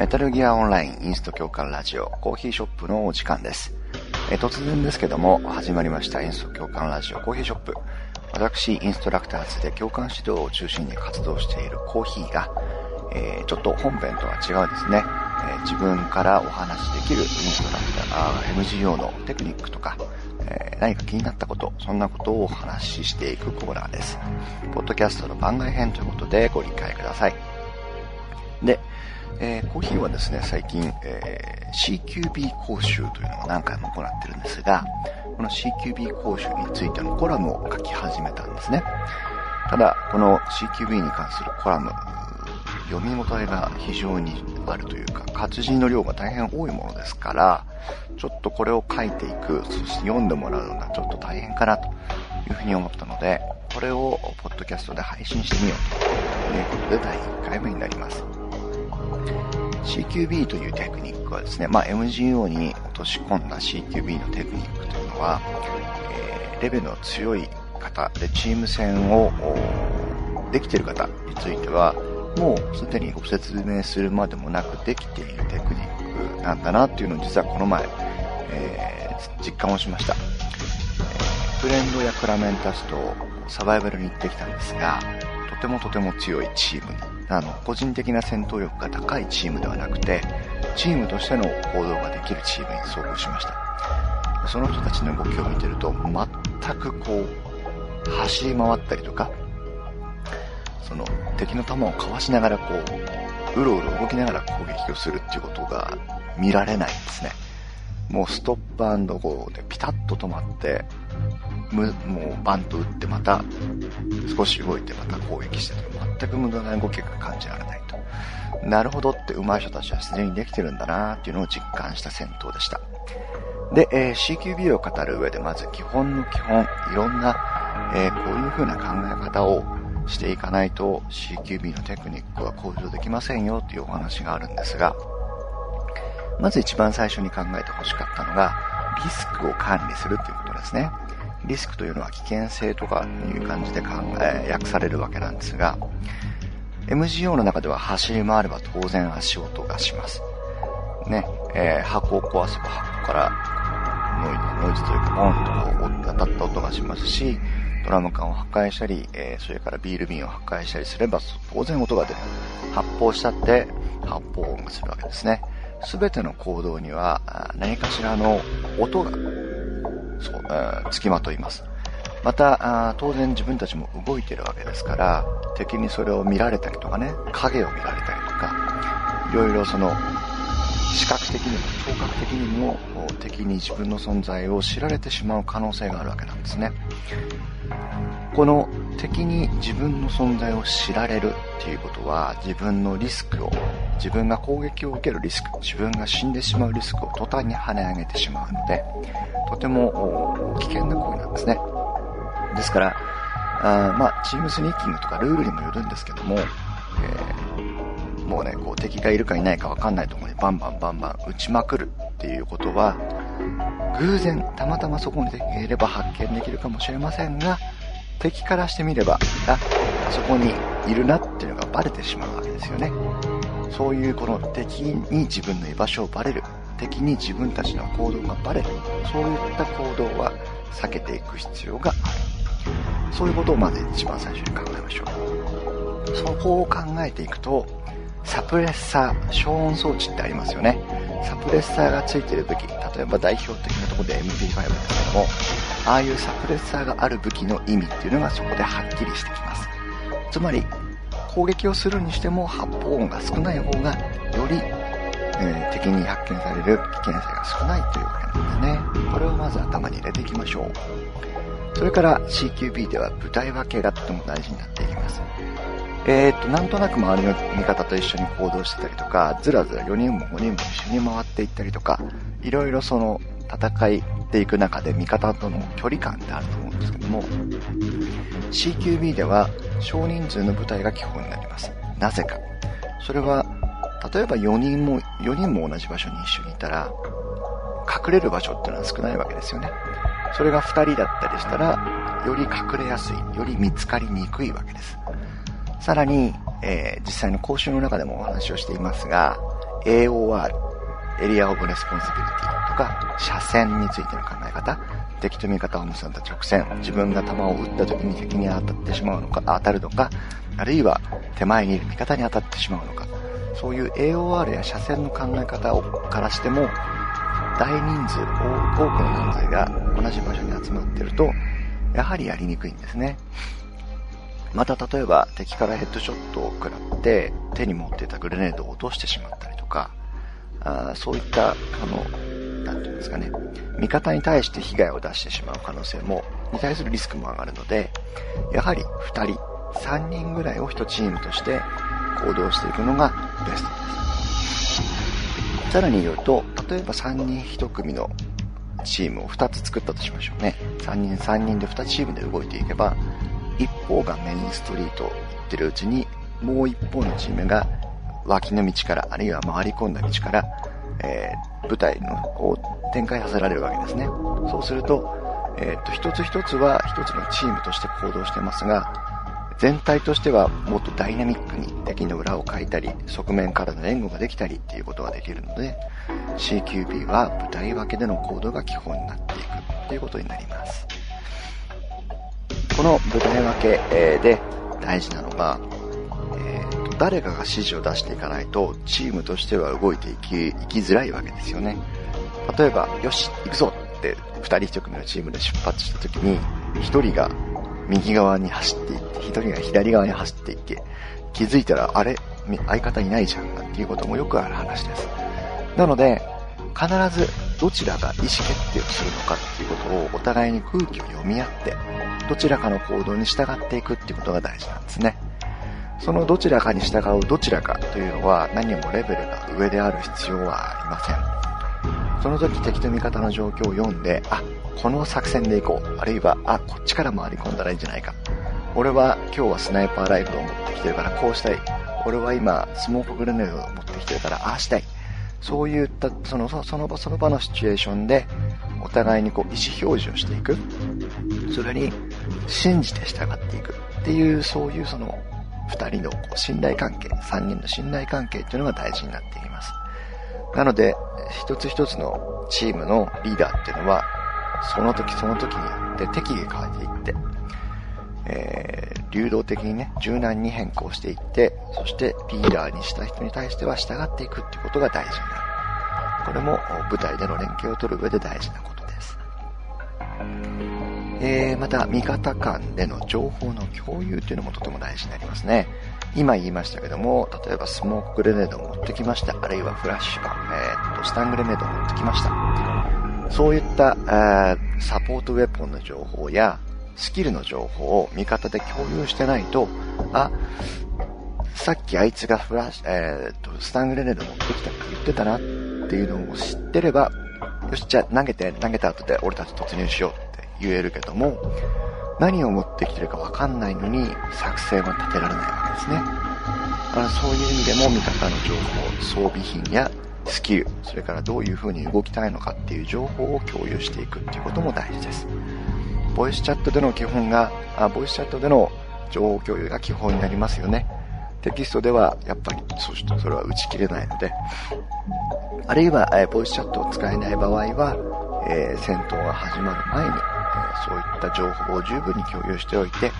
メタルギアオンラインインスト共感ラジオコーヒーショップのお時間です。え突然ですけども、始まりましたインスト共感ラジオコーヒーショップ。私、インストラクターズで共感指導を中心に活動しているコーヒーが、えー、ちょっと本編とは違うですね、えー、自分からお話しできるインストラクター、MGO のテクニックとか、え、何か気になったこと、そんなことをお話ししていくコーナーです。ポッドキャストの番外編ということでご理解ください。で、えー、コーヒーはですね、最近、えー、CQB 講習というのを何回も行ってるんですが、この CQB 講習についてのコラムを書き始めたんですね。ただ、この CQB に関するコラム、読み応えが非常にあるというか、活字の量が大変多いものですから、ちょっとこれを書いていく、そして読んでもらうのがちょっと大変かなというふうに思ったので、これをポッドキャストで配信してみようということで第1回目になります。CQB というテクニックはですね、まあ、MGO に落とし込んだ CQB のテクニックというのは、えー、レベルの強い方でチーム戦をできている方については、もうすでにご説明するまでもなくできているテクニックなんだなっていうのを実はこの前、えー、実感をしました。えフレンドやクラメンタスとサバイバルに行ってきたんですが、とてもとても強いチームにあの、個人的な戦闘力が高いチームではなくて、チームとしての行動ができるチームに遭遇しました。その人たちの動きを見てると、全くこう、走り回ったりとか、その、敵の弾をかわしながらこう、うろうろ動きながら攻撃をするっていうことが見られないんですね。もうストップゴーでピタッと止まって、もうバンと打ってまた少し動いてまた攻撃してという全く無駄な動きが感じられないと。なるほどって上手い人たちはすでにできてるんだなっていうのを実感した戦闘でした。で、えー、CQB を語る上でまず基本の基本、いろんな、えー、こういう風な考え方をしていかないと CQB のテクニックは向上できませんよっていうお話があるんですが、まず一番最初に考えてほしかったのが、リスクを管理するっていうことですね。リスクというのは危険性とかいう感じで考え、訳されるわけなんですが、MGO の中では走り回れば当然足音がします。ね、えー、箱を壊せば箱からノイズ、ノイズというかボンとこう当たった音がしますし、ドラム缶を破壊したり、えー、それからビール瓶を破壊したりすれば当然音が出る。発砲したって発砲音がするわけですね。すべての行動には何かしらの音がそう、つ、きまといます。また当然自分たちも動いてるわけですから、敵にそれを見られたりとかね、影を見られたりとか、いろいろその、視覚的にも聴覚的にも敵に自分の存在を知られてしまう可能性があるわけなんですね。この敵に自分の存在を知られるっていうことは自分のリスクを自分が攻撃を受けるリスク自分が死んでしまうリスクを途端に跳ね上げてしまうのでとても危険な行為なんですねですからあまあチームスニーキングとかルールにもよるんですけども、え、もうねこう敵がいるかいないかわかんないところにバンバンバンバン撃ちまくるっていうことは偶然たまたまそこに敵がいれば発見できるかもしれませんが敵からしてみればああそこにいるなっていうのがバレてしまうわけですよねそういうこの敵に自分の居場所をバレる。敵に自分たちの行動がバレる。そういった行動は避けていく必要がある。そういうことをまず一番最初に考えましょう。そこを考えていくと、サプレッサー、消音装置ってありますよね。サプレッサーがついてる武器、例えば代表的なところで MP5 ですけども、ああいうサプレッサーがある武器の意味っていうのがそこではっきりしてきます。つまり、攻撃をするにしても発砲音が少ない方が、より、えー、敵に発見される危険性が少ないというわけなんですね。これをまず頭に入れていきましょう。それから CQB では舞台分けがとても大事になっていきます。えー、っと、なんとなく周りの味方と一緒に行動してたりとか、ずらずら4人も5人も一緒に回っていったりとか、いろいろその戦いでいく中で味方との距離感ってあると思うんですけども、CQB では少人数の部隊が基本になります。なぜか。それは、例えば4人も、4人も同じ場所に一緒にいたら、隠れる場所っていうのは少ないわけですよね。それが2人だったりしたら、より隠れやすい、より見つかりにくいわけです。さらに、えー、実際の講習の中でもお話をしていますが、AOR、 Area of Responsibility とか、射線についての考え方、敵と味方を結んだ直線、自分が弾を撃った時に敵に当たってしまうのか、当たるのか、あるいは手前にいる味方に当たってしまうのか、そういう AOR や射線の考え方をからしても、大人数、多くの人数が同じ場所に集まってると、やはりやりにくいんですね。また例えば敵からヘッドショットを食らって手に持っていたグレネードを落としてしまったりとか、あそういった、あの、なていうんですかね、味方に対して被害を出してしまう可能性も、に対するリスクも上がるので、やはり2人、3人ぐらいを1チームとして行動していくのがベストです。さらに言うと、例えば3人1組のチームを2つ作ったとしましょうね。3人3人で2チームで動いていけば、一方がメインストリートを行ってるうちに、もう一方のチームが脇の道から、あるいは回り込んだ道から、えー、舞台のを展開させられるわけですね。そうすると、えー、っと、一つ一つは一つのチームとして行動してますが、全体としてはもっとダイナミックに敵の裏をかいたり、側面からの援護ができたりっていうことができるので、CQB は舞台分けでの行動が基本になっていくっていうことになります。この舞台分けで大事なのが、えーと、誰かが指示を出していかないと、チームとしては動いていきいきづらいわけですよね。例えば、よし、行くぞって2人1組のチームで出発した時に、1人が右側に走っていって、1人が左側に走っていって、気づいたら、あれ？相方いないじゃん、なんていうこともよくある話です。なので、必ずどちらが意思決定をするのかっていうことをお互いに空気を読み合って、どちらかの行動に従っていくっていうことが大事なんですね。そのどちらかに従うどちらかというのは何もレベルが上である必要はありません。その時敵と味方の状況を読んで、あ、この作戦で行こう。あるいは、あ、こっちから回り込んだらいいんじゃないか。俺は今日はスナイパーライフルを持ってきてるからこうしたい。俺は今スモークグレネードを持ってきてるからああしたい。そういった、その、その場その場のシチュエーションで、お互いにこう意思表示をしていく。それに信じて従っていくっていう、そういうその、二人のこう信頼関係、三人の信頼関係っていうのが大事になっています。なので、一つ一つのチームのリーダーっていうのは、その時その時によって適宜変えていって、えー、流動的にね、柔軟に変更していって、そしてリーダーにした人に対しては従っていくっていうことが大事になる。これも舞台での連携を取る上で大事なことです。えー、また、味方間での情報の共有っていうのもとても大事になりますね。今言いましたけども、例えばスモークグレネードを持ってきました。あるいはフラッシュガン、えー、っと、スタングレネードを持ってきました。そういった、サポートウェポンの情報や、スキルの情報を味方で共有してないと、あ、さっきあいつがフラッシュ、えー、っと、スタングレネード持ってきたって言ってたなっていうのを知ってれば、よし、じゃあ投げて、投げた後で俺たち突入しようって言えるけども、何を持ってきてるかわかんないのに作戦は立てられないわけですね。あそういう意味でも味方の情報、装備品やスキル、それからどういう風に動きたいのかっていう情報を共有していくっていうことも大事です。ボイスチャットでの基本が、あボイスチャットでの情報共有が基本になりますよね。テキストではやっぱりそしてそれは打ち切れないので、あるいは、え、ボイスチャットを使えない場合は、えー、戦闘が始まる前に、えー、そういった情報を十分に共有しておいて、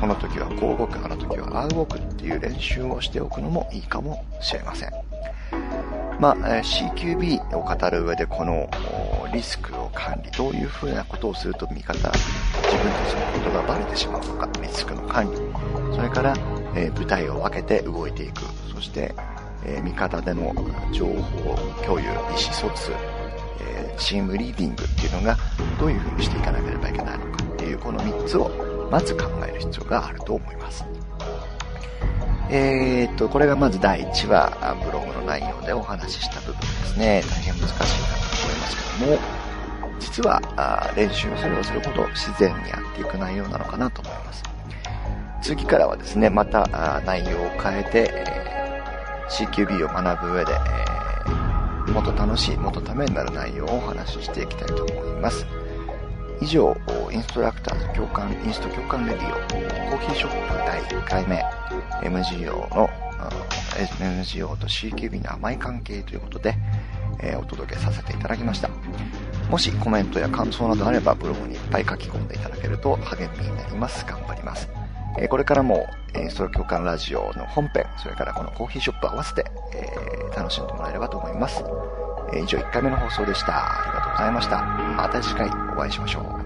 この時はこう動く、あの時はああ動くっていう練習をしておくのもいいかもしれません。まあ、CQB を語る上でこのリスクを管理、どういうふうなことをすると味方、自分たちのことがバレてしまうのか、リスクの管理、それから、えー、部隊を分けて動いていく、そして、えー、味方での情報共有、意思疎通、えー、チームリーディングっていうのがどういうふうにしていかなければいけないのかっていうこの3つをまず考える必要があると思います。えー、っと、これがまず第1話、ブログの内容でお話しした部分ですね。大変難しいかなと思いますけども、実はあ練習をすればするほど自然にやっていく内容なのかなと思います。次からはですね、また内容を変えて、え、CQB を学ぶ上で、え、もっと楽しい、もっとためになる内容をお話ししていきたいと思います。以上、インストラクターズ共感、インスト共感レディオ、コーヒーショップ第1回目、MGO の、NGO と CQB の甘い関係ということで、え、お届けさせていただきました。もしコメントや感想などあればブログにいっぱい書き込んでいただけると励みになります。頑張ります。えこれからも、えストロー共感ラジオの本編、それからこのコーヒーショップ合わせて、えー、楽しんでもらえればと思います。え以上1回目の放送でした。ありがとうございました。また次回お会いしましょう。